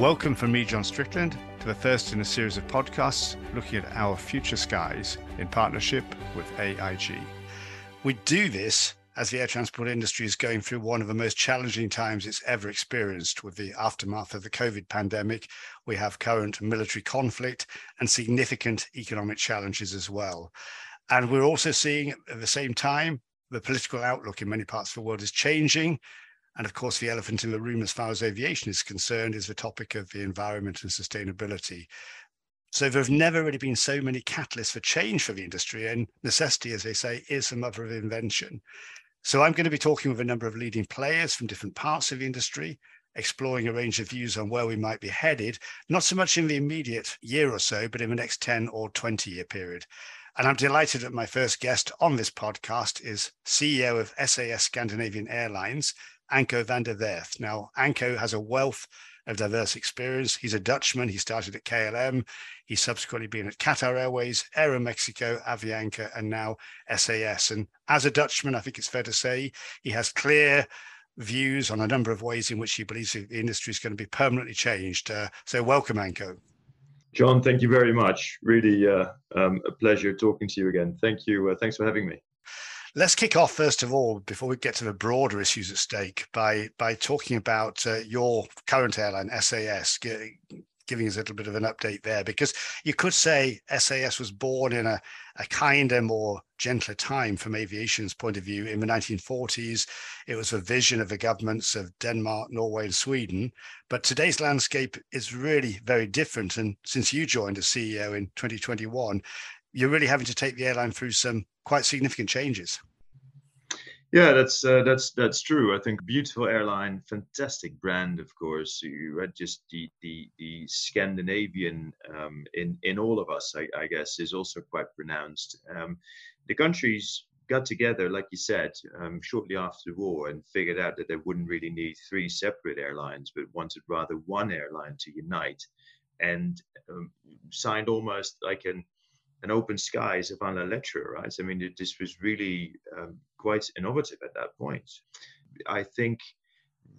Welcome from me, John Strickland, to the first in a series of podcasts looking at our future skies in partnership with AIG. We do this as the air transport industry is going through one of the most challenging times it's ever experienced with the aftermath of the COVID pandemic. We have current military conflict and significant economic challenges as well. And we're also seeing at the same time, the political outlook in many parts of the world is changing and of course, the elephant in the room, as far as aviation is concerned, is the topic of the environment and sustainability. So there have never really been so many catalysts for change for the industry, and necessity, as they say, is the mother of invention. So I'm going to be talking with a number of leading players from different parts of the industry, exploring a range of views on where we might be headed, not so much in the immediate year or so, but in the next 10 or 20 year period. And I'm delighted that my first guest on this podcast is CEO of SAS Scandinavian Airlines, Anko van der Werff. Now, Anko has a wealth of diverse experience. He's a Dutchman. He started at KLM. He's subsequently been at Qatar Airways, Aeromexico, Avianca, and now SAS. And as a Dutchman, I think it's fair to say he has clear views on a number of ways in which he believes the industry is going to be permanently changed. Uh, so, welcome, Anko. John, thank you very much. Really uh, um, a pleasure talking to you again. Thank you. Uh, thanks for having me. Let's kick off first of all, before we get to the broader issues at stake, by by talking about uh, your current airline, SAS, g- giving us a little bit of an update there, because you could say SAS was born in a, a kinder, more gentler time from aviation's point of view. In the 1940s, it was a vision of the governments of Denmark, Norway, and Sweden. But today's landscape is really very different. And since you joined as CEO in 2021, you're really having to take the airline through some quite significant changes. Yeah, that's uh, that's that's true. I think beautiful airline, fantastic brand, of course. You just the the, the Scandinavian um, in in all of us, I, I, guess, is also quite pronounced. Um, the countries got together, like you said, um, shortly after the war, and figured out that they wouldn't really need three separate airlines, but wanted rather one airline to unite, and um, signed almost like an an open skies avant la lettre, right? I mean, this was really um, quite innovative at that point. I think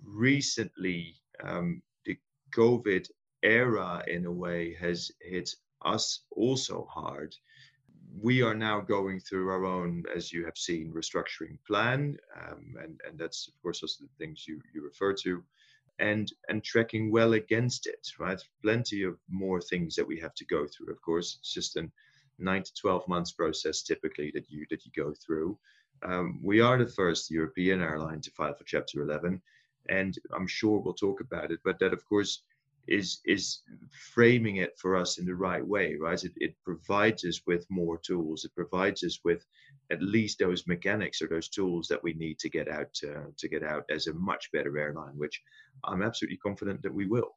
recently um, the COVID era, in a way, has hit us also hard. We are now going through our own, as you have seen, restructuring plan, um, and and that's of course also the things you you refer to, and and tracking well against it, right? Plenty of more things that we have to go through. Of course, it's just an nine to 12 months process typically that you that you go through. Um, we are the first European airline to file for Chapter 11, and I'm sure we'll talk about it. But that, of course, is is framing it for us in the right way, right? It, it provides us with more tools. It provides us with at least those mechanics or those tools that we need to get out uh, to get out as a much better airline, which I'm absolutely confident that we will.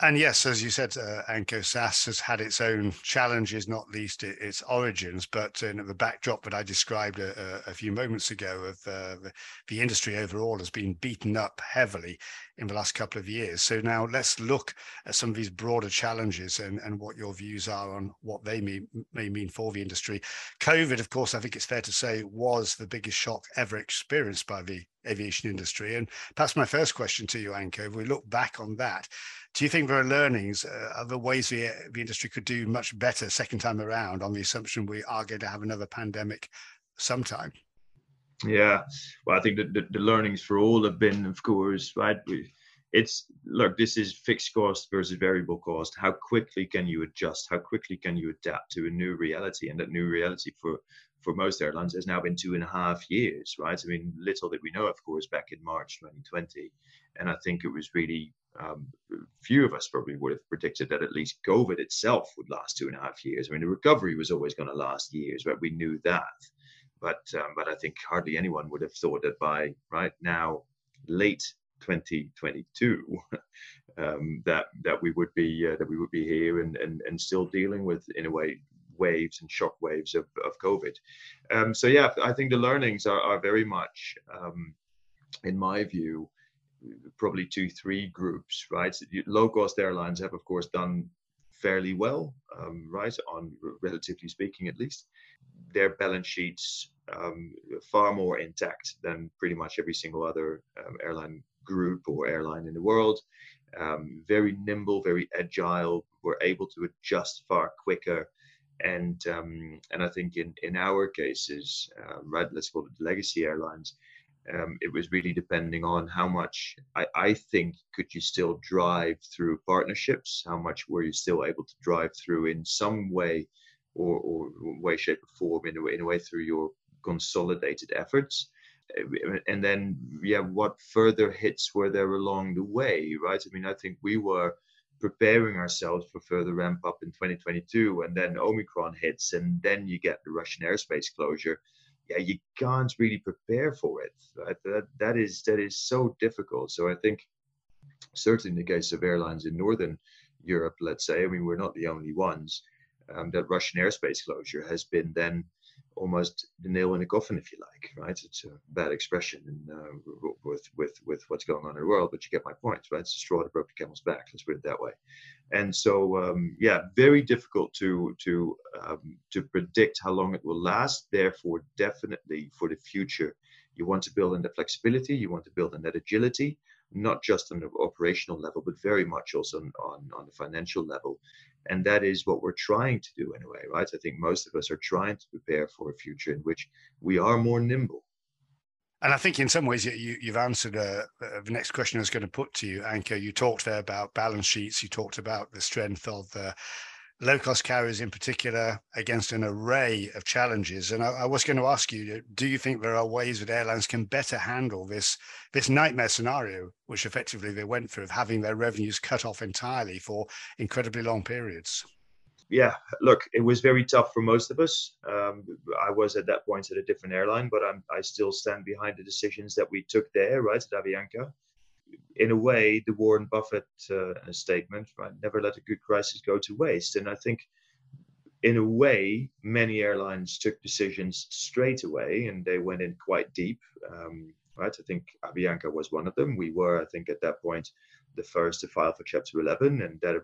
And yes, as you said, uh, Anko SAS has had its own challenges, not least its origins, but uh, the backdrop that I described a, a few moments ago of uh, the, industry overall has been beaten up heavily in the last couple of years. So now let's look at some of these broader challenges and, and what your views are on what they may, may mean for the industry. COVID, of course, I think it's fair to say was the biggest shock ever experienced by the aviation industry. And perhaps my first question to you, Anko, if we look back on that, do you think there are learnings, uh, other ways the, the industry could do much better second time around on the assumption we are going to have another pandemic sometime? Yeah, well, I think that the, the, learnings for all have been, of course, right. We, it's look, this is fixed cost versus variable cost. How quickly can you adjust? How quickly can you adapt to a new reality? And that new reality for for most airlines has now been two and a half years, right? I mean, little that we know, of course, back in March 2020, and I think it was really um, few of us probably would have predicted that at least COVID itself would last two and a half years. I mean, the recovery was always going to last years, right? We knew that, but um, but I think hardly anyone would have thought that by right now, late 2022, um, that that we would be uh, that we would be here and, and and still dealing with in a way waves and shock waves of, of COVID. Um, so yeah, I think the learnings are, are very much, um, in my view, probably two, three groups, right? Low cost airlines have, of course, done fairly well, um, right? On relatively speaking, at least. Their balance sheets um, far more intact than pretty much every single other um, airline group or airline in the world. Um, very nimble, very agile. We're able to adjust far quicker, and um, and I think in in our cases, uh, right, let's call it legacy airlines. Um, it was really depending on how much I, I think could you still drive through partnerships? How much were you still able to drive through in some way or, or way shape or form in a way, in a way through your consolidated efforts? And then yeah what further hits were there along the way right? I mean i think we were preparing ourselves for further ramp up in 2022 and then omicron hits and then you get the russian airspace closure yeah you can't really prepare for it. That, that is that is so difficult. So i think certainly in the case of airlines in northern europe let's say i mean we're not the only ones um, that russian airspace closure has been then almost the nail in the coffin, if you like, right? It's a bad expression in, uh, with with with what's going on in the world, but you get my point, right? It's the straw that broke the camel's back. Let's put it that way. And so, um, yeah, very difficult to to um, to predict how long it will last. Therefore, definitely for the future, you want to build in the flexibility, you want to build in that agility, not just on the operational level, but very much also on, on, on the financial level and that is what we're trying to do in a way right i think most of us are trying to prepare for a future in which we are more nimble and I think in some ways you, you've answered uh, uh, the next question I was going to put to you, Anko. You talked there about balance sheets. You talked about the strength of the low cost carriers in particular against an array of challenges. And I, I, was going to ask you, do you think there are ways that airlines can better handle this this nightmare scenario, which effectively they went through of having their revenues cut off entirely for incredibly long periods? Yeah, look, it was very tough for most of us. Um, I was at that point at a different airline, but I'm, I still stand behind the decisions that we took there, right, at Avianca in a way, the Warren Buffett uh, statement, right? Never let a good crisis go to waste. And I think, in a way, many airlines took decisions straight away, and they went in quite deep. Um, right? I think Avianca was one of them. We were, I think, at that point, the first to file for Chapter 11, and that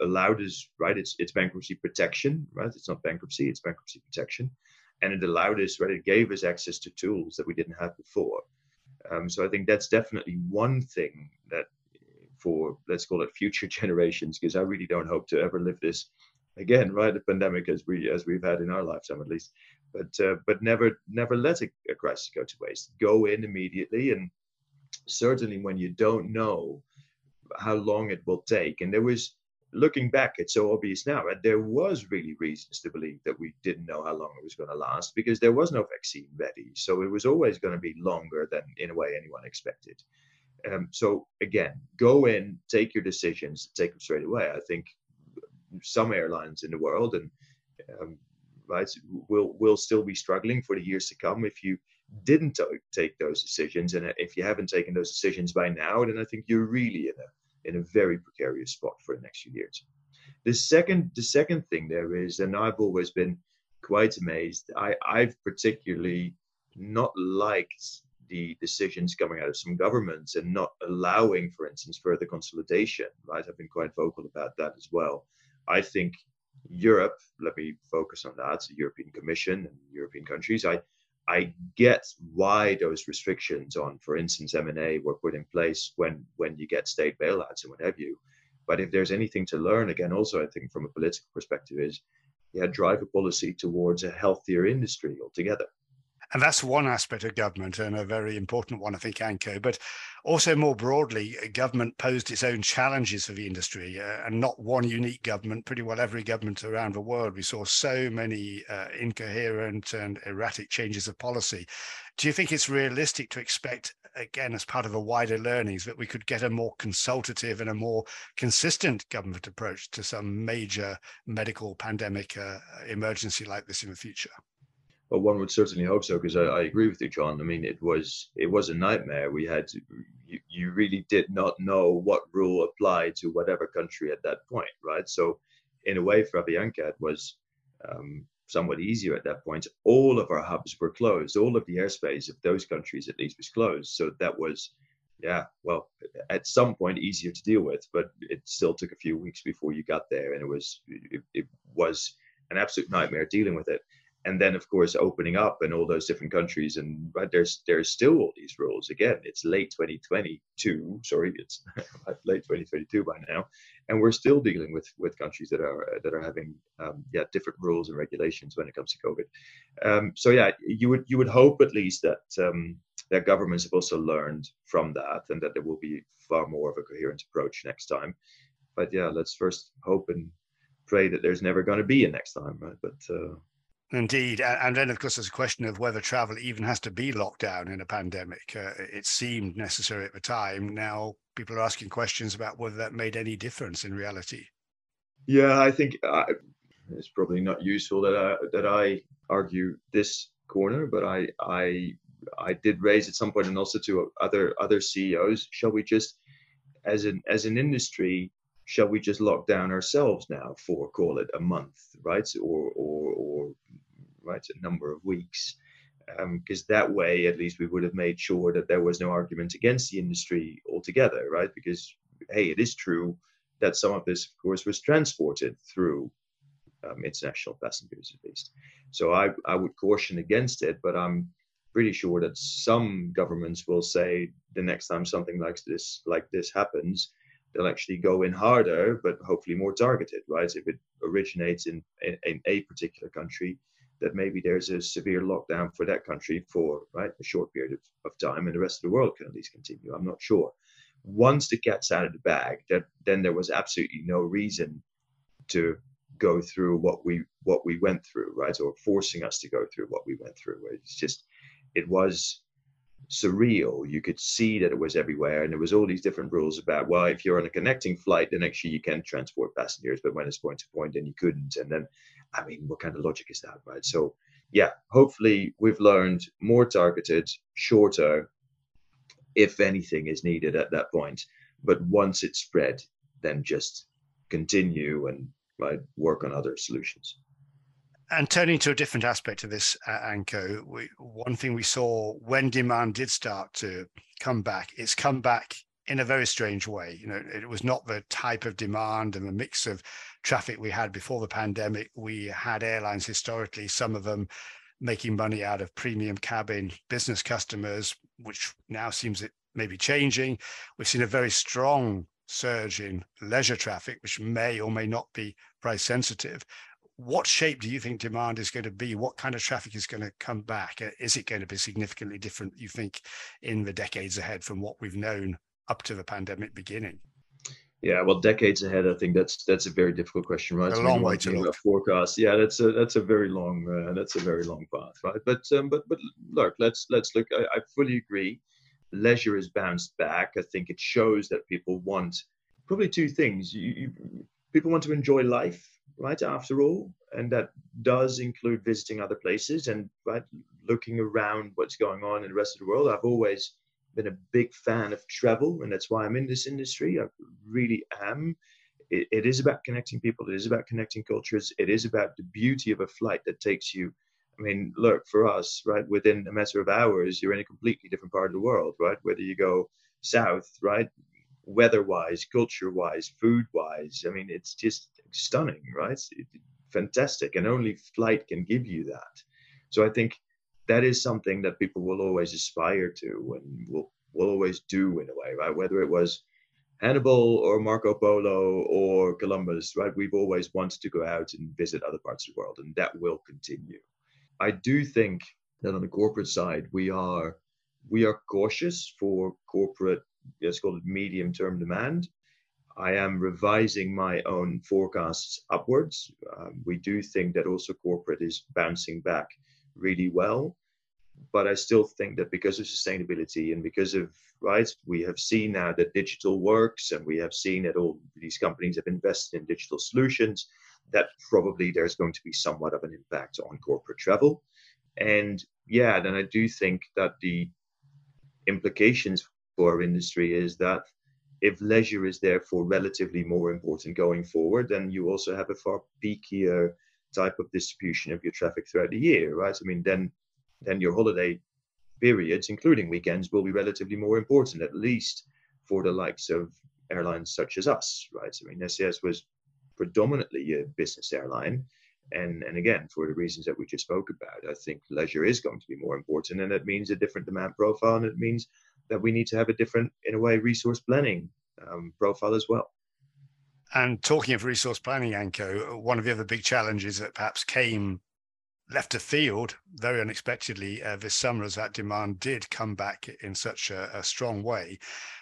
allowed us, right? It's it's bankruptcy protection, right? It's not bankruptcy, it's bankruptcy protection, and it allowed us, right? It gave us access to tools that we didn't have before. Um, so I think that's definitely one thing that for let's call it future generations, because I really don't hope to ever live this again, right? The pandemic as we as we've had in our lifetime at least, but uh, but never never let a, a crisis go to waste. Go in immediately, and certainly when you don't know how long it will take, and there was looking back, it's so obvious now. Right? There was really reasons to believe that we didn't know how long it was going to last because there was no vaccine ready. So it was always going to be longer than, in a way, anyone expected. Um, so again, go in, take your decisions, take them straight away. I think some airlines in the world and um, right will will still be struggling for the years to come if you didn't take those decisions. And if you haven't taken those decisions by now, then I think you're really in a in a very precarious spot for the next few years. The second, the second thing there is, and I've always been quite amazed. I, I've particularly not liked the decisions coming out of some governments and not allowing, for instance, further consolidation. Right, I've been quite vocal about that as well. I think Europe. Let me focus on that. The European Commission and European countries. I I get why those restrictions on, for instance, M&A were put in place when when you get state bailouts and what have you. But if there's anything to learn, again, also I think from a political perspective, is yeah, drive a policy towards a healthier industry altogether. And that's one aspect of government and a very important one, I think, Anko. But also more broadly, government posed its own challenges for the industry uh, and not one unique government, pretty well every government around the world. We saw so many uh, incoherent and erratic changes of policy. Do you think it's realistic to expect, again, as part of a wider learnings, that we could get a more consultative and a more consistent government approach to some major medical pandemic uh, emergency like this in the future? Well, one would certainly hope so, because I, I, agree with you, John. I mean, it was it was a nightmare. We had to, you, you really did not know what rule applied to whatever country at that point, right? So, in a way, for Avianca, it was um, somewhat easier at that point. All of our hubs were closed. All of the airspace of those countries, at least, was closed. So that was, yeah, well, at some point easier to deal with, but it still took a few weeks before you got there, and it was it, it was an absolute nightmare dealing with it and then of course opening up in all those different countries and right there's there's still all these rules. Again it's late 2022 sorry it's late 2022 by now and we're still dealing with with countries that are that are having um, yeah different rules and regulations when it comes to covid. Um, so yeah you would you would hope at least that um, that governments have also learned from that and that there will be far more of a coherent approach next time. But yeah let's first hope and pray that there's never going to be a next time right? But uh, Indeed. And then, of course, there's a question of whether travel even has to be locked down in a pandemic. Uh, it seemed necessary at the time. Now, people are asking questions about whether that made any difference in reality. Yeah, I think uh, it's probably not useful that I, that I argue this corner, but I, I, I did raise at some point, and also to other other CEOs, shall we just, as an as an industry, shall we just lock down ourselves now for call it a month, right, or or, or right a number of weeks? Because um, that way, at least, we would have made sure that there was no argument against the industry altogether, right? Because hey, it is true that some of this, of course, was transported through um, international passengers, at least. So I I would caution against it, but I'm pretty sure that some governments will say the next time something like this like this happens they'll actually go in harder, but hopefully more targeted, right? If it originates in, in, in, a particular country, that maybe there's a severe lockdown for that country for right a short period of, of time, and the rest of the world can at least continue. I'm not sure. Once the cat's out of the bag, that then there was absolutely no reason to go through what we what we went through, right? Or forcing us to go through what we went through. It's just it was surreal. You could see that it was everywhere, and there was all these different rules about well, if you're on a connecting flight, then actually you can transport passengers, but when it's point to point, then you couldn't. And then, I mean, what kind of logic is that, right? So, yeah, hopefully we've learned more targeted, shorter, if anything is needed at that point. But once it's spread, then just continue and right work on other solutions. And turning to a different aspect of this, uh, Anko, we, one thing we saw when demand did start to come back, it's come back in a very strange way. You know, it was not the type of demand and the mix of traffic we had before the pandemic. We had airlines historically, some of them making money out of premium cabin business customers, which now seems it may be changing. We've seen a very strong surge in leisure traffic, which may or may not be price sensitive what shape do you think demand is going to be? What kind of traffic is going to come back? Uh, is it going to be significantly different, you think, in the decades ahead from what we've known up to the pandemic beginning? Yeah, well, decades ahead, I think that's that's a very difficult question, right? A long way to look. Forecast, yeah, that's a that's a very long uh, that's a very long path, right? But um, but but look, let's let's look. I, I fully agree. Leisure has bounced back. I think it shows that people want probably two things. You, you, people want to enjoy life right after all and that does include visiting other places and right looking around what's going on in the rest of the world. I've always been a big fan of travel and that's why i'm in this industry. I really am. It, it is about connecting people. It is about connecting cultures. It is about the beauty of a flight that takes you. I mean look for us right within a matter of hours you're in a completely different part of the world right? Whether you go south right weather wise, culture wise, food wise. I mean, it's just stunning, right? It, fantastic. And only flight can give you that. So I think that is something that people will always aspire to and will, will always do in a way, right? Whether it was Hannibal or Marco Polo or Columbus, right? We've always wanted to go out and visit other parts of the world, and that will continue. I do think that on the corporate side, we are we are cautious for corporate let's call it medium term demand. I am revising my own forecasts upwards. Um, we do think that also corporate is bouncing back really well. But I still think that because of sustainability and because of, right, we have seen now that digital works and we have seen that all these companies have invested in digital solutions, that probably there's going to be somewhat of an impact on corporate travel. And yeah, then I do think that the implications for our industry is that if leisure is therefore relatively more important going forward, then you also have a far peakier type of distribution of your traffic throughout the year, right? I mean, then then your holiday periods, including weekends, will be relatively more important, at least for the likes of airlines such as us, right? I mean, SAS was predominantly a business airline, And, and again, for the reasons that we just spoke about, I think leisure is going to be more important, and that means a different demand profile, and it means that we need to have a different, in a way, resource planning um, profile as well. And talking of resource planning, Anko, one of the other big challenges that perhaps came left of field very unexpectedly uh, this summer as that demand did come back in such a, a, strong way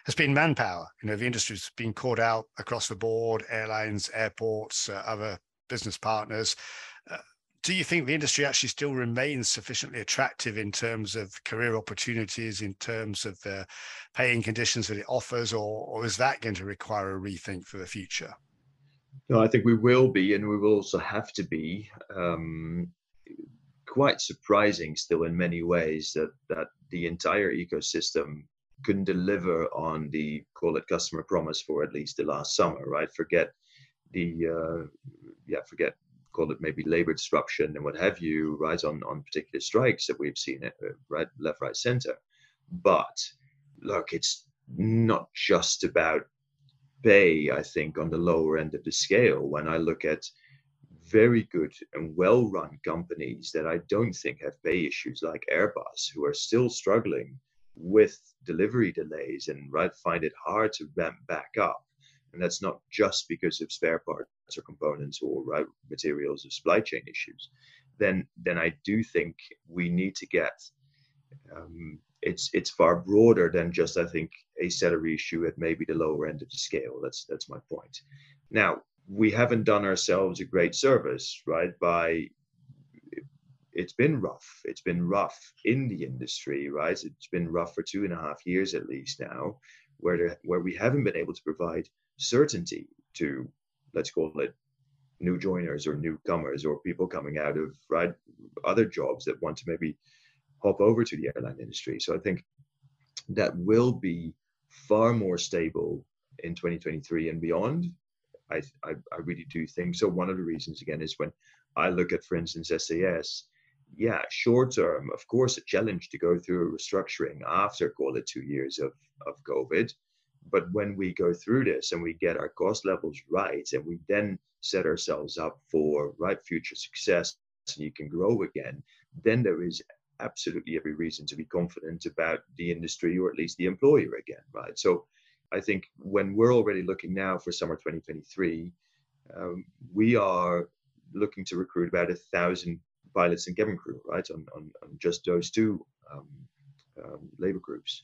has been manpower. You know, the industry's been caught out across the board, airlines, airports, uh, other business partners. Uh, do you think the industry actually still remains sufficiently attractive in terms of career opportunities, in terms of the paying conditions that it offers, or, or is that going to require a rethink for the future? No, I think we will be, and we will also have to be. Um, quite surprising still in many ways that that the entire ecosystem couldn't deliver on the call it customer promise for at least the last summer, right? Forget the uh, yeah, forget call it maybe labor disruption and what have you, right? On on particular strikes that we've seen, uh, right, left, right, center. But look, it's not just about pay. I think on the lower end of the scale. When I look at very good and well run companies that I don't think have pay issues like Airbus, who are still struggling with delivery delays and right find it hard to ramp back up. And that's not just because of spare parts or components or materials or supply chain issues. Then, then I do think we need to get. Um, it's it's far broader than just I think a salary issue at maybe the lower end of the scale. That's that's my point. Now, we haven't done ourselves a great service, right? By it's been rough. It's been rough in the industry, right? It's been rough for two and a half years at least now, where there, where we haven't been able to provide certainty to, let's call it, new joiners or newcomers or people coming out of right other jobs that want to maybe hop over to the airline industry. So I think that will be far more stable in 2023 and beyond I, I, I really do think so. One of the reasons, again, is when I look at, for instance, SAS, yeah, short term, of course, a challenge to go through a restructuring after, call it two years of, of COVID. But when we go through this and we get our cost levels right, and we then set ourselves up for right future success, and you can grow again, then there is absolutely every reason to be confident about the industry or at least the employer again, right? So I think when we're already looking now for summer 2023, um, we are looking to recruit about a thousand pilots and cabin crew, right, on, on, on just those two um, um, labor groups.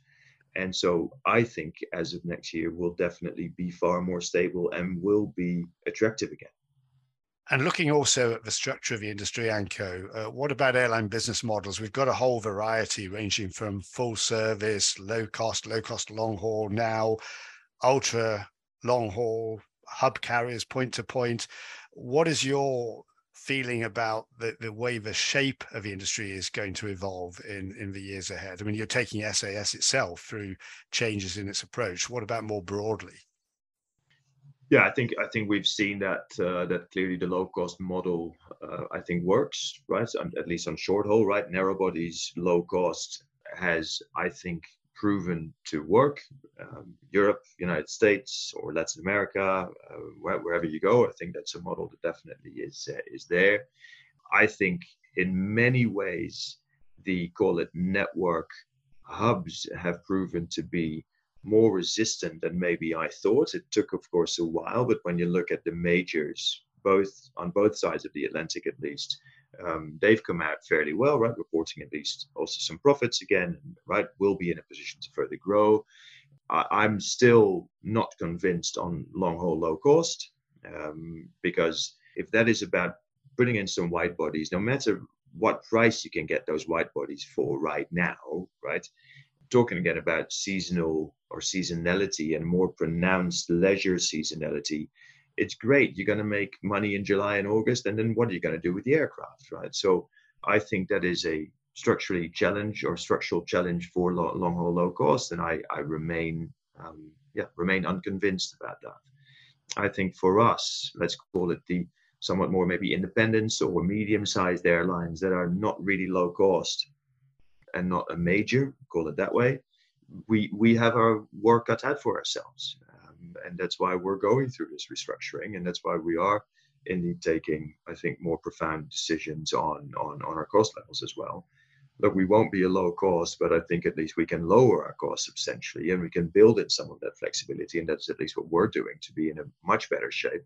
And so I think as of next year, we'll definitely be far more stable and will be attractive again. And looking also at the structure of the industry, Anko, uh, what about airline business models? We've got a whole variety ranging from full service, low cost, low cost long haul, now ultra long haul, hub carriers, point to point. What is your feeling about the, the way the shape of the industry is going to evolve in, in the years ahead? I mean, you're taking SAS itself through changes in its approach. What about more broadly? Yeah, I think I think we've seen that uh, that clearly the low cost model uh, I think works right at least on short haul right narrow bodies low cost has I think proven to work um, Europe United States or Latin America uh, wherever you go I think that's a model that definitely is uh, is there I think in many ways the call it network hubs have proven to be more resistant than maybe I thought. It took, of course, a while, but when you look at the majors, both on both sides of the Atlantic at least, um, they've come out fairly well, right? Reporting at least also some profits again, right? Will be in a position to further grow. I, am still not convinced on long haul low cost um, because if that is about putting in some wide bodies, no matter what price you can get those wide bodies for right now, right? talking again about seasonal or seasonality and more pronounced leisure seasonality, it's great. You're going to make money in July and August, and then what are you going to do with the aircraft, right? So I think that is a structurally challenge or structural challenge for long, haul low cost, and I I remain um, yeah remain unconvinced about that. I think for us, let's call it the somewhat more maybe independents or medium sized airlines that are not really low cost and not a major, call it that way, we we have our work cut out for ourselves, um, and that's why we're going through this restructuring, and that's why we are indeed taking, I think, more profound decisions on on on our cost levels as well. Look, we won't be a low cost, but I think at least we can lower our costs substantially, and we can build in some of that flexibility, and that's at least what we're doing to be in a much better shape.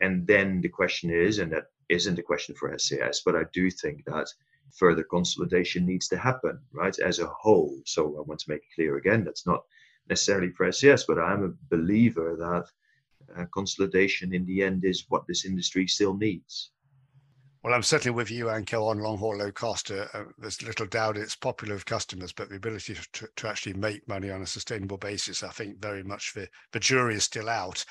And then the question is, and that isn't a question for SAS, but I do think that further consolidation needs to happen, right, as a whole. So I want to make it clear again, that's not necessarily for SAS, but I'm a believer that uh, consolidation in the end is what this industry still needs. Well, I'm certainly with you, Anko, on long haul low cost. Uh, uh, there's little doubt it's popular with customers, but the ability to, to actually make money on a sustainable basis, I think very much the, the jury is still out.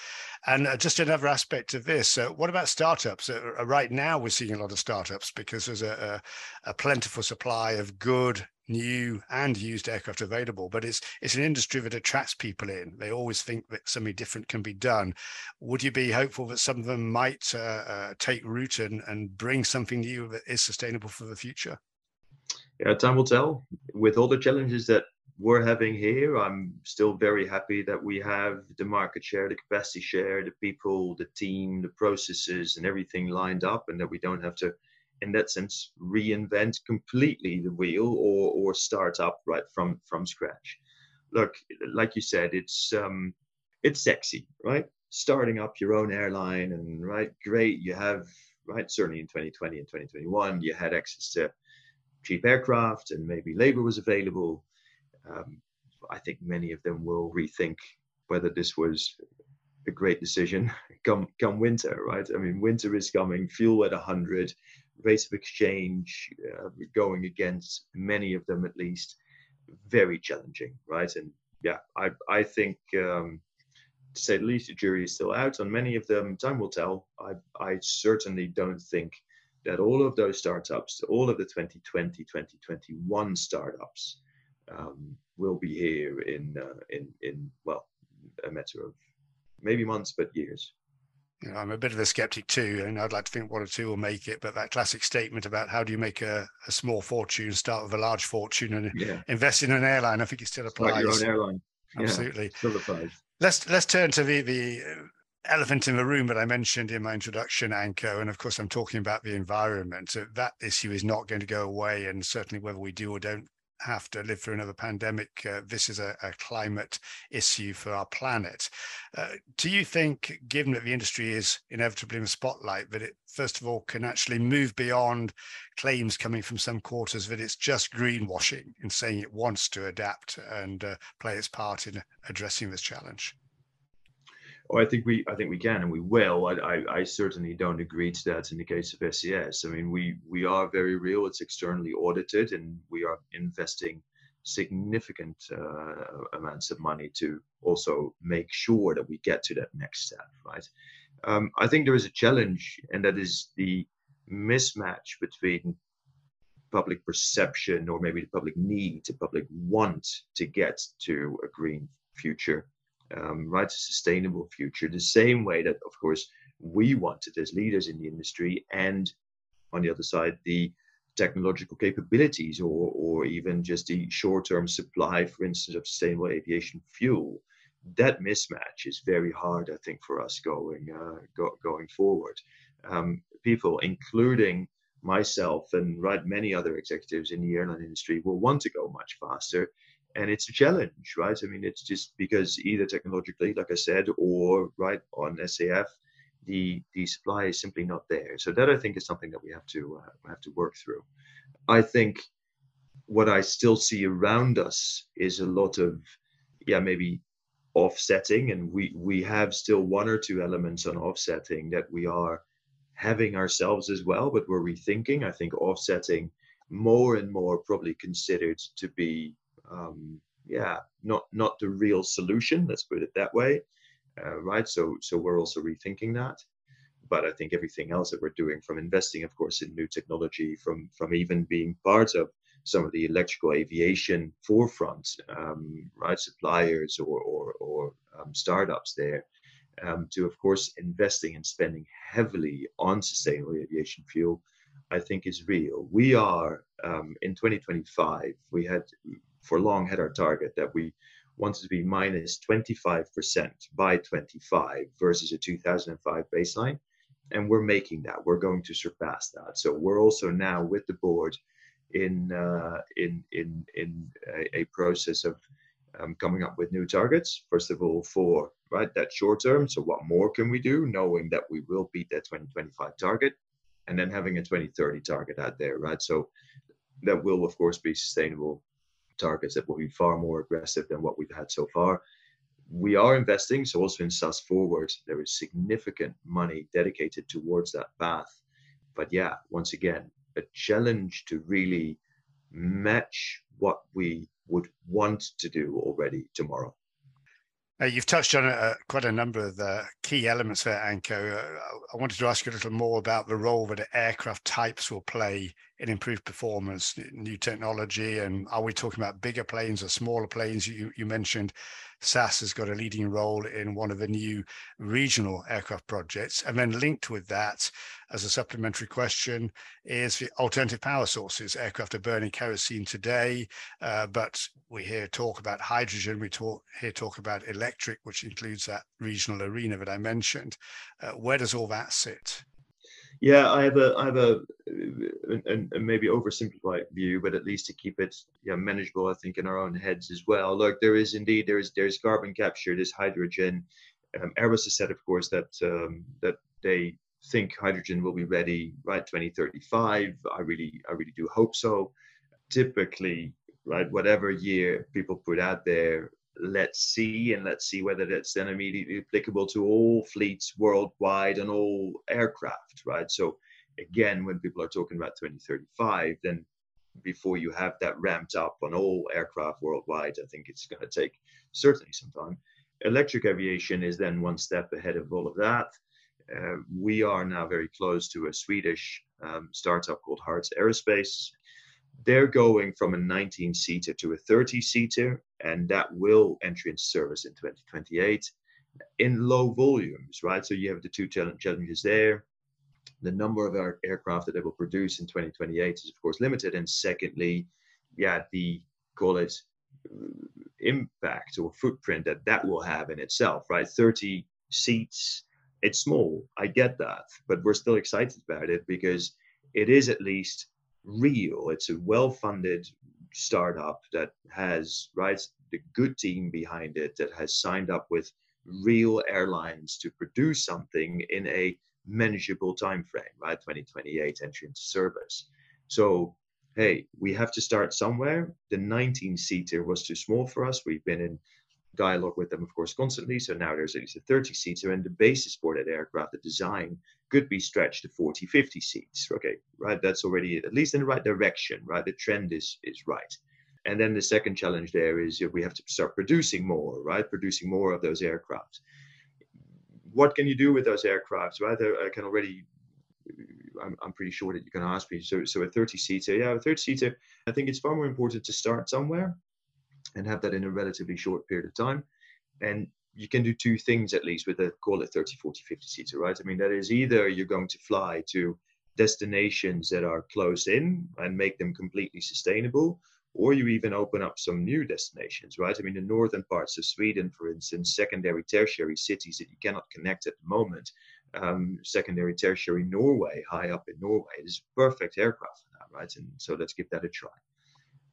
And uh, just another aspect of this, uh, what about startups? Uh, uh, right now, we're seeing a lot of startups because there's a, a, a plentiful supply of good new and used aircraft available but it's it's an industry that attracts people in. They always think that something different can be done. Would you be hopeful that some of them might uh, uh, take root and and bring something new that is sustainable for the future? Yeah time will tell. With all the challenges that we're having here i'm still very happy that we have the market share the capacity share the people the team the processes and everything lined up and that we don't have to in that sense reinvent completely the wheel or or start up right from from scratch. Look like you said it's um it's sexy right? Starting up your own airline and right great you have right certainly in 2020 and 2021 you had access to cheap aircraft and maybe labor was available. Um, i think many of them will rethink whether this was a great decision come come winter right? I mean winter is coming fuel at 100 rates of exchange uh, going against many of them at least very challenging right? And yeah i i think um, to say the least the jury is still out on many of them. Time will tell. I i certainly don't think that all of those startups all of the 2020 2021 startups um, will be here in uh, in in well a matter of maybe months but years you know, I'm a bit of a skeptic too, and I'd like to think one or two will make it. But that classic statement about how do you make a, a small fortune, start with a large fortune, and yeah. invest in an airline, I think it still applies. Start your own airline, absolutely, yeah, still applies. Let's let's turn to the the elephant in the room that I mentioned in my introduction, Anko, and of course I'm talking about the environment. So that issue is not going to go away, and certainly whether we do or don't have to live through another pandemic. Uh, this is a, a, climate issue for our planet. Uh, do you think, given that the industry is inevitably in the spotlight, that it, first of all, can actually move beyond claims coming from some quarters that it's just greenwashing in saying it wants to adapt and uh, play its part in addressing this challenge? Oh, I think we, I think we can, and we will. I, I, I, certainly don't agree to that in the case of SAS. I mean, we, we are very real. It's externally audited, and we are investing significant uh, amounts of money to also make sure that we get to that next step. Right. Um, I think there is a challenge, and that is the mismatch between public perception or maybe the public need, the public want to get to a green future um, right, a sustainable future, the same way that, of course, we want it as leaders in the industry, and on the other side, the technological capabilities or, or even just the short-term supply, for instance, of sustainable aviation fuel. That mismatch is very hard, I think, for us going uh, go, going forward. Um, people, including myself and right many other executives in the airline industry, will want to go much faster and it's a challenge, right? I mean, it's just because either technologically, like I said, or right on SAF, the the supply is simply not there. So that I think is something that we have to uh, have to work through. I think what I still see around us is a lot of yeah maybe offsetting, and we we have still one or two elements on offsetting that we are having ourselves as well, but we're rethinking. I think offsetting more and more probably considered to be um, yeah, not not the real solution. Let's put it that way, uh, right? So so we're also rethinking that. But I think everything else that we're doing, from investing, of course, in new technology, from from even being part of some of the electrical aviation forefront, um, right, suppliers or or, or um, startups there, um, to of course investing and spending heavily on sustainable aviation fuel, I think is real. We are um, in 2025. We had for long had our target that we wanted to be minus 25% by 25 versus a 2005 baseline. and we're making that. We're going to surpass that. So we're also now with the board in uh, in in in a, a process of um, coming up with new targets. First of all, for right that short term. So what more can we do, knowing that we will beat that 2025 target, and then having a 2030 target out there, right? So that will of course be sustainable targets that will be far more aggressive than what we've had so far. We are investing, so also in SAS Forward, there is significant money dedicated towards that path. But yeah, once again, a challenge to really match what we would want to do already tomorrow. Uh, you've touched on uh, quite a number of the key elements there, Anko. Uh, I wanted to ask you a little more about the role that aircraft types will play in improved performance, new technology, and are we talking about bigger planes or smaller planes? You, you mentioned SAS has got a leading role in one of the new regional aircraft projects. And then linked with that, as a supplementary question, is the alternative power sources. Aircraft are burning kerosene today, uh, but we hear talk about hydrogen, we talk, hear talk about electric, which includes that regional arena that I mentioned. Uh, where does all that sit? Yeah, I have a I have a, a, a, maybe oversimplified view, but at least to keep it yeah, manageable, I think in our own heads as well. Look, there is indeed there's there's carbon capture, there's hydrogen. Um, Airbus has said, of course, that um, that they think hydrogen will be ready right 2035. I really I really do hope so. Typically, right, whatever year people put out there, let's see and let's see whether that's then immediately applicable to all fleets worldwide and all aircraft right? So again when people are talking about 2035 then before you have that ramped up on all aircraft worldwide i think it's going to take certainly some time. Electric aviation is then one step ahead of all of that. Uh, we are now very close to a swedish um, startup called Hearts Aerospace they're going from a 19 seater to a 30 seater, and that will enter into service in 2028 in low volumes, right? So you have the two challenges there. The number of our aircraft that they will produce in 2028 is, of course, limited. And secondly, yeah, the call it uh, impact or footprint that that will have in itself, right? 30 seats, it's small. I get that, but we're still excited about it because it is at least real. It's a well-funded startup that has right the good team behind it that has signed up with real airlines to produce something in a manageable time frame, right? 2028 entry into service. So hey, we have to start somewhere. The 19 seater was too small for us. We've been in dialogue with them, of course, constantly. So now there's at least a 30 seater, and the basis for that aircraft, the design, could be stretched to 40, 50 seats. Okay, right? That's already at least in the right direction, right? The trend is is right. And then the second challenge there is we have to start producing more, right? Producing more of those aircraft. What can you do with those aircraft, right? I can already I'm, I'm pretty sure that you can ask me. So, so a 30 seater, yeah, a 30 seater. I think it's far more important to start somewhere and have that in a relatively short period of time. And you can do two things at least with a call it 30, 40, 50 seater, right? I mean, that is either you're going to fly to destinations that are close in and make them completely sustainable, or you even open up some new destinations, right? I mean, the northern parts of Sweden, for instance, secondary, tertiary cities that you cannot connect at the moment, um, secondary, tertiary Norway, high up in Norway, is perfect aircraft for that, right? And so let's give that a try.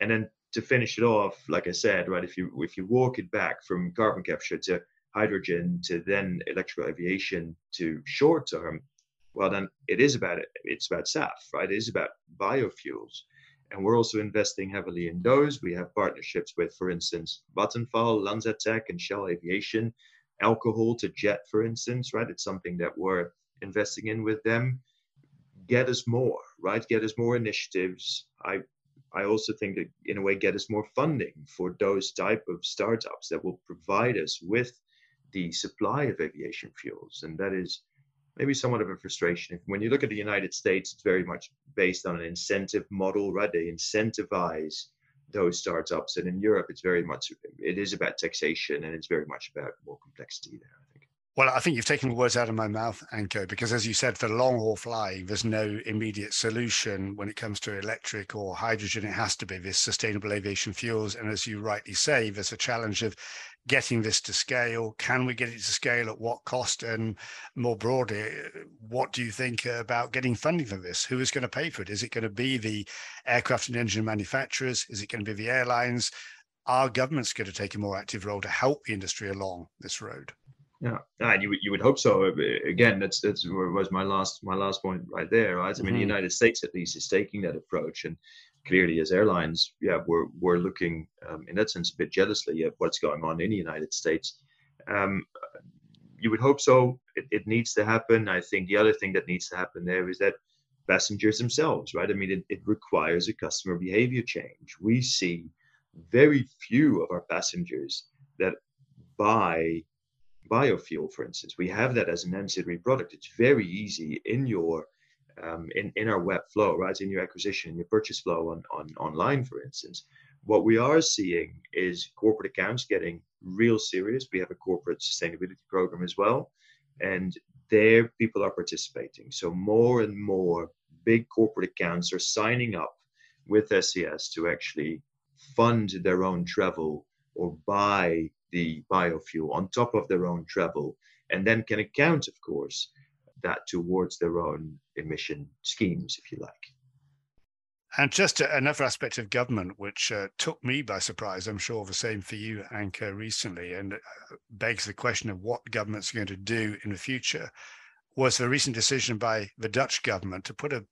And then to finish it off, like I said, right, if you if you walk it back from carbon capture to hydrogen to then electrical aviation to short term, well then it is about it. It's about SAF, right? It is about biofuels. And we're also investing heavily in those. We have partnerships with, for instance, Vattenfall, LanzaTech, and Shell Aviation, alcohol to jet, for instance, right? It's something that we're investing in with them. Get us more, right? Get us more initiatives. I I also think that in a way get us more funding for those type of startups that will provide us with the supply of aviation fuels. And that is maybe somewhat of a frustration. When you look at the United States, it's very much based on an incentive model, right? They incentivize those startups. And in Europe, it's very much, it is about taxation and it's very much about more complexity there. Well, I think you've taken the words out of my mouth, Anko, because as you said, for long haul flying, there's no immediate solution when it comes to electric or hydrogen. It has to be this sustainable aviation fuels. And as you rightly say, there's a challenge of getting this to scale. Can we get it to scale at what cost? And more broadly, what do you think about getting funding for this? Who is going to pay for it? Is it going to be the aircraft and engine manufacturers? Is it going to be the airlines? Are governments going to take a more active role to help the industry along this road? Yeah, and you would you would hope so. Uh, again, that's that's was my last my last point right there. Right, I mean, mm-hmm. the United States at least is taking that approach, and clearly as airlines, yeah, we're we're looking um, in that sense a bit jealously at what's going on in the United States. Um, you would hope so. It, it needs to happen. I think the other thing that needs to happen there is that passengers themselves, right? I mean, it, it requires a customer behavior change. We see very few of our passengers that buy biofuel, for instance. We have that as an ancillary product. It's very easy in your um, in, in our web flow, right? In your acquisition, your purchase flow on, on online, for instance. What we are seeing is corporate accounts getting real serious. We have a corporate sustainability program as well, and there people are participating. So more and more big corporate accounts are signing up with SAS to actually fund their own travel or buy the biofuel on top of their own travel and then can account, of course, that towards their own emission schemes, if you like. And just another aspect of government which uh, took me by surprise, I'm sure the same for you, Anko, recently, and uh, begs the question of what governments are going to do in the future, was the recent decision by the Dutch government to put an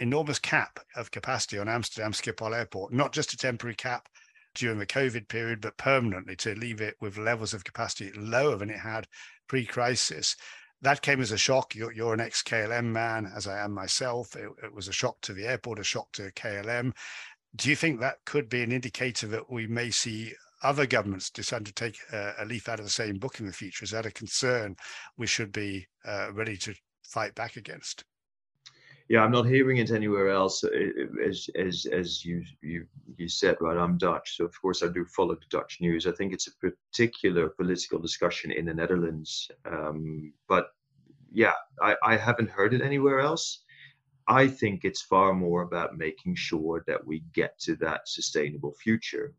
enormous cap of capacity on Amsterdam Schiphol Airport, not just a temporary cap during the COVID period, but permanently to leave it with levels of capacity lower than it had pre crisis. That came as a shock. You're, you're an ex KLM man, as I am myself. It, it, was a shock to the airport, a shock to KLM. Do you think that could be an indicator that we may see other governments decide to take a, a leaf out of the same book in the future? Is that a concern we should be uh, ready to fight back against? Yeah, I'm not hearing it anywhere else. Uh, as as as you you you said, right? I'm Dutch, so of course I do follow the Dutch news. I think it's a particular political discussion in the Netherlands, um, but yeah, I, I haven't heard it anywhere else. I think it's far more about making sure that we get to that sustainable future.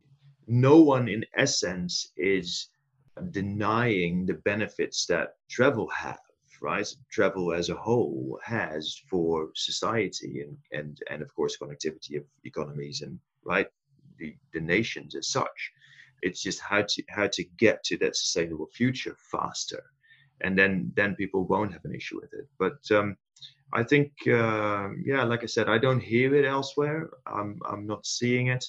No one, in essence, is denying the benefits that travel has right? Travel as a whole has for society and and and of course connectivity of economies and right the, the nations as such. It's just how to how to get to that sustainable future faster, and then then people won't have an issue with it. But um, I think uh, yeah, like I said, I don't hear it elsewhere. I'm I'm not seeing it.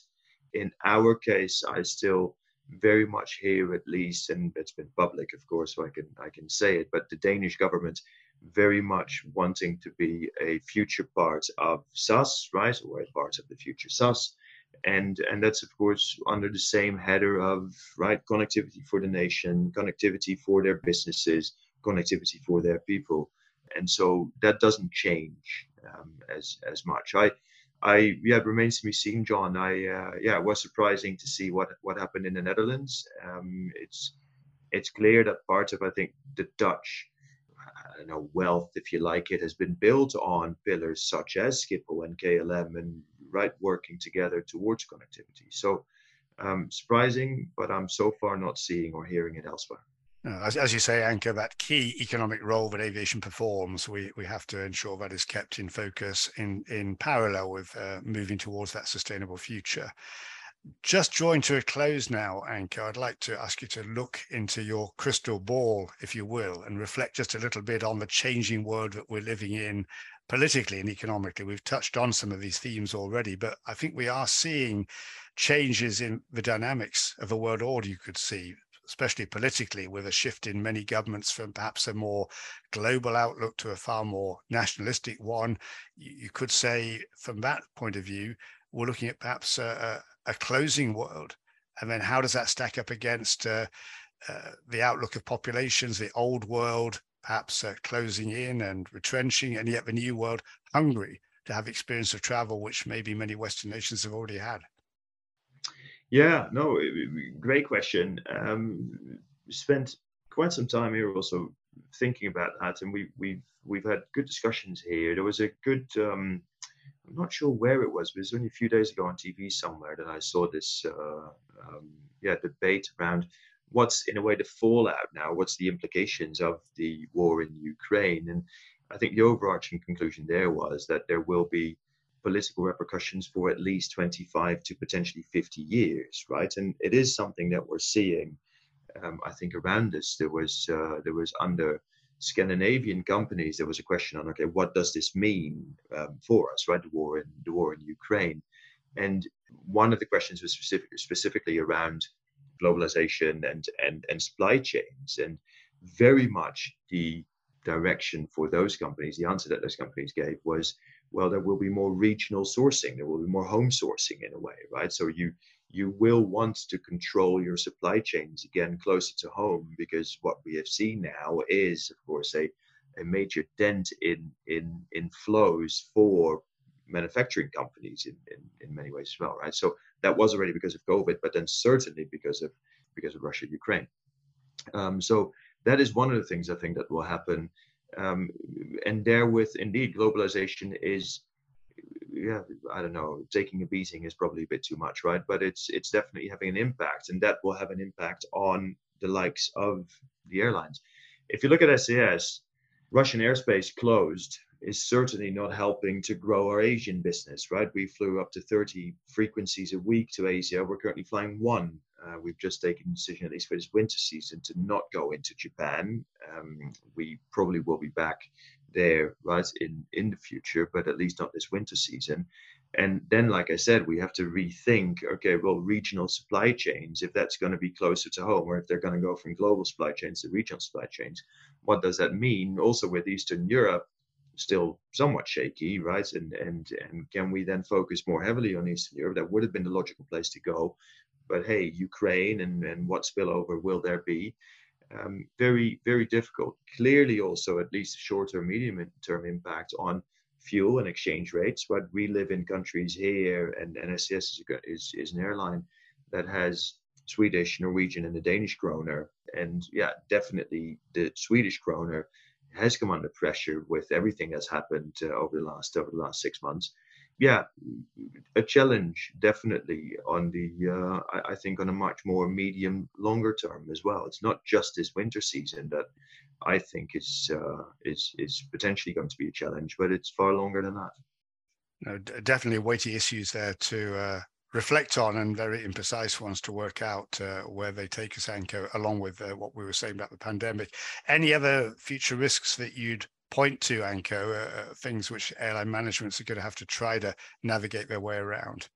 In our case, I still very much here at least, and it's been public, of course, so I can I can say it. But the Danish government very much wanting to be a future part of SAS, right, or a part of the future SAS, and and that's of course under the same header of right connectivity for the nation, connectivity for their businesses, connectivity for their people, and so that doesn't change um, as as much. I I yeah, it remains to be seen, John. I uh, yeah, it was surprising to see what what happened in the Netherlands. Um, it's it's clear that part of I think the Dutch I don't know wealth, if you like it, has been built on pillars such as Schiphol and KLM and right working together towards connectivity. So um, surprising, but I'm so far not seeing or hearing it elsewhere. Uh, as, as, you say, Anko, that key economic role that aviation performs, we, we have to ensure that is kept in focus in, in parallel with uh, moving towards that sustainable future. Just drawing to a close now, Anko, I'd like to ask you to look into your crystal ball, if you will, and reflect just a little bit on the changing world that we're living in politically and economically. We've touched on some of these themes already, but I think we are seeing changes in the dynamics of the world order you could see especially politically, with a shift in many governments from perhaps a more global outlook to a far more nationalistic one. You, could say, from that point of view, we're looking at perhaps a, a closing world. And then how does that stack up against uh, uh, the outlook of populations, the old world, perhaps uh, closing in and retrenching, and yet the new world hungry to have experience of travel, which maybe many Western nations have already had? Yeah, no, great question. Um, spent quite some time here also thinking about that, and we, we've we've had good discussions here. There was a good. Um, I'm not sure where it was, but it was only a few days ago on TV somewhere that I saw this. Uh, um, yeah, debate around what's in a way the fallout now. What's the implications of the war in Ukraine? And I think the overarching conclusion there was that there will be political repercussions for at least 25 to potentially 50 years, right? And it is something that we're seeing. Um, I think around us there was uh, there was under Scandinavian companies there was a question on okay what does this mean um, for us right the war in the war in Ukraine, and one of the questions was specific, specifically around globalization and and and supply chains and very much the direction for those companies the answer that those companies gave was well, there will be more regional sourcing. There will be more home sourcing in a way, right? So you you will want to control your supply chains again closer to home because what we have seen now is, of course, a a major dent in in in flows for manufacturing companies in, in, in many ways as well, right? So that was already because of COVID, but then certainly because of because of Russia, Ukraine. Um, so that is one of the things I think that will happen um, and therewith, indeed, globalization is, yeah, I don't know, taking a beating is probably a bit too much, right? But it's it's definitely having an impact, and that will have an impact on the likes of the airlines. If you look at SAS, Russian airspace closed is certainly not helping to grow our Asian business, right? We flew up to 30 frequencies a week to Asia. We're currently flying one uh, we've just taken a decision, at least for this winter season, to not go into Japan. Um, we probably will be back there, right, in in the future, but at least not this winter season. And then, like I said, we have to rethink. Okay, well, regional supply chains, if that's going to be closer to home, or if they're going to go from global supply chains to regional supply chains, what does that mean? Also, with Eastern Europe, still somewhat shaky, right? And and and can we then focus more heavily on Eastern Europe? That would have been the logical place to go but hey, Ukraine and, and what spillover will there be? Um, very, very difficult. Clearly, also at least short term, medium term impact on fuel and exchange rates. But we live in countries here, and, SAS is, is, is an airline that has Swedish, Norwegian, and the Danish kroner. And yeah, definitely the Swedish kroner has come under pressure with everything that's happened uh, over the last over the last six months yeah, a challenge definitely on the uh, I, I, think on a much more medium longer term as well. It's not just this winter season that I think is uh, is is potentially going to be a challenge, but it's far longer than that. No, definitely weighty issues there to uh, reflect on and very imprecise ones to work out uh, where they take us, Anko, along with uh, what we were saying about the pandemic. Any other future risks that you'd point to, Anko, uh, uh, things which airline managements are going to have to try to navigate their way around?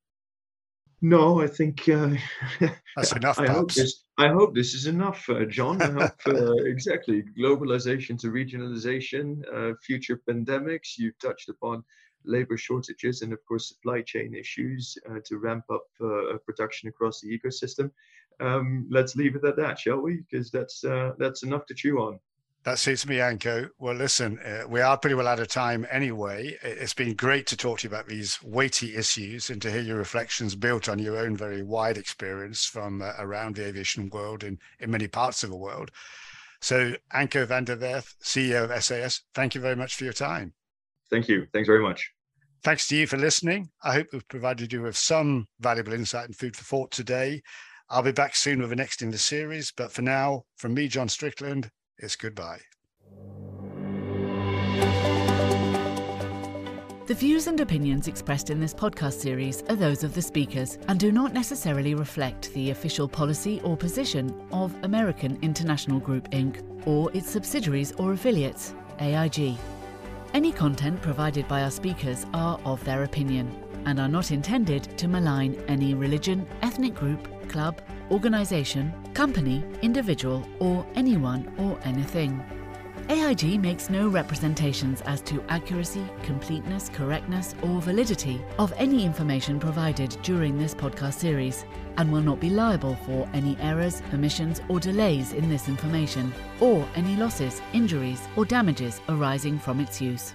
No, I think uh, that's enough. I hope, this, I hope this is enough, uh, John. I hope uh, exactly globalization to regionalization, uh, future pandemics. You've touched upon labor shortages and, of course, supply chain issues uh, to ramp up production across the ecosystem. Um, let's leave it at that, shall we? Because that's that's enough to chew on. That suits me, Anko. Well, listen, uh, we are pretty well out of time anyway. It's been great to talk to you about these weighty issues and to hear your reflections built on your own very wide experience from uh, around the aviation world in, in many parts of the world. So, Anko van der Werff, CEO of SAS, thank you very much for your time. Thank you. Thanks very much. Thanks to you for listening. I hope we've provided you with some valuable insight and food for thought today. I'll be back soon with the next in the series, but for now, from me, John Strickland, it's goodbye. The views and opinions expressed in this podcast series are those of the speakers and do not necessarily reflect the official policy or position of American International Group Inc. or its subsidiaries or affiliates, AIG. Any content provided by our speakers are of their opinion and are not intended to malign any religion, ethnic group, club, organisation, company, individual, or anyone or anything. AIG makes no representations as to accuracy, completeness, correctness, or validity of any information provided during this podcast series and will not be liable for any errors, omissions, or delays in this information, or any losses, injuries, or damages arising from its use.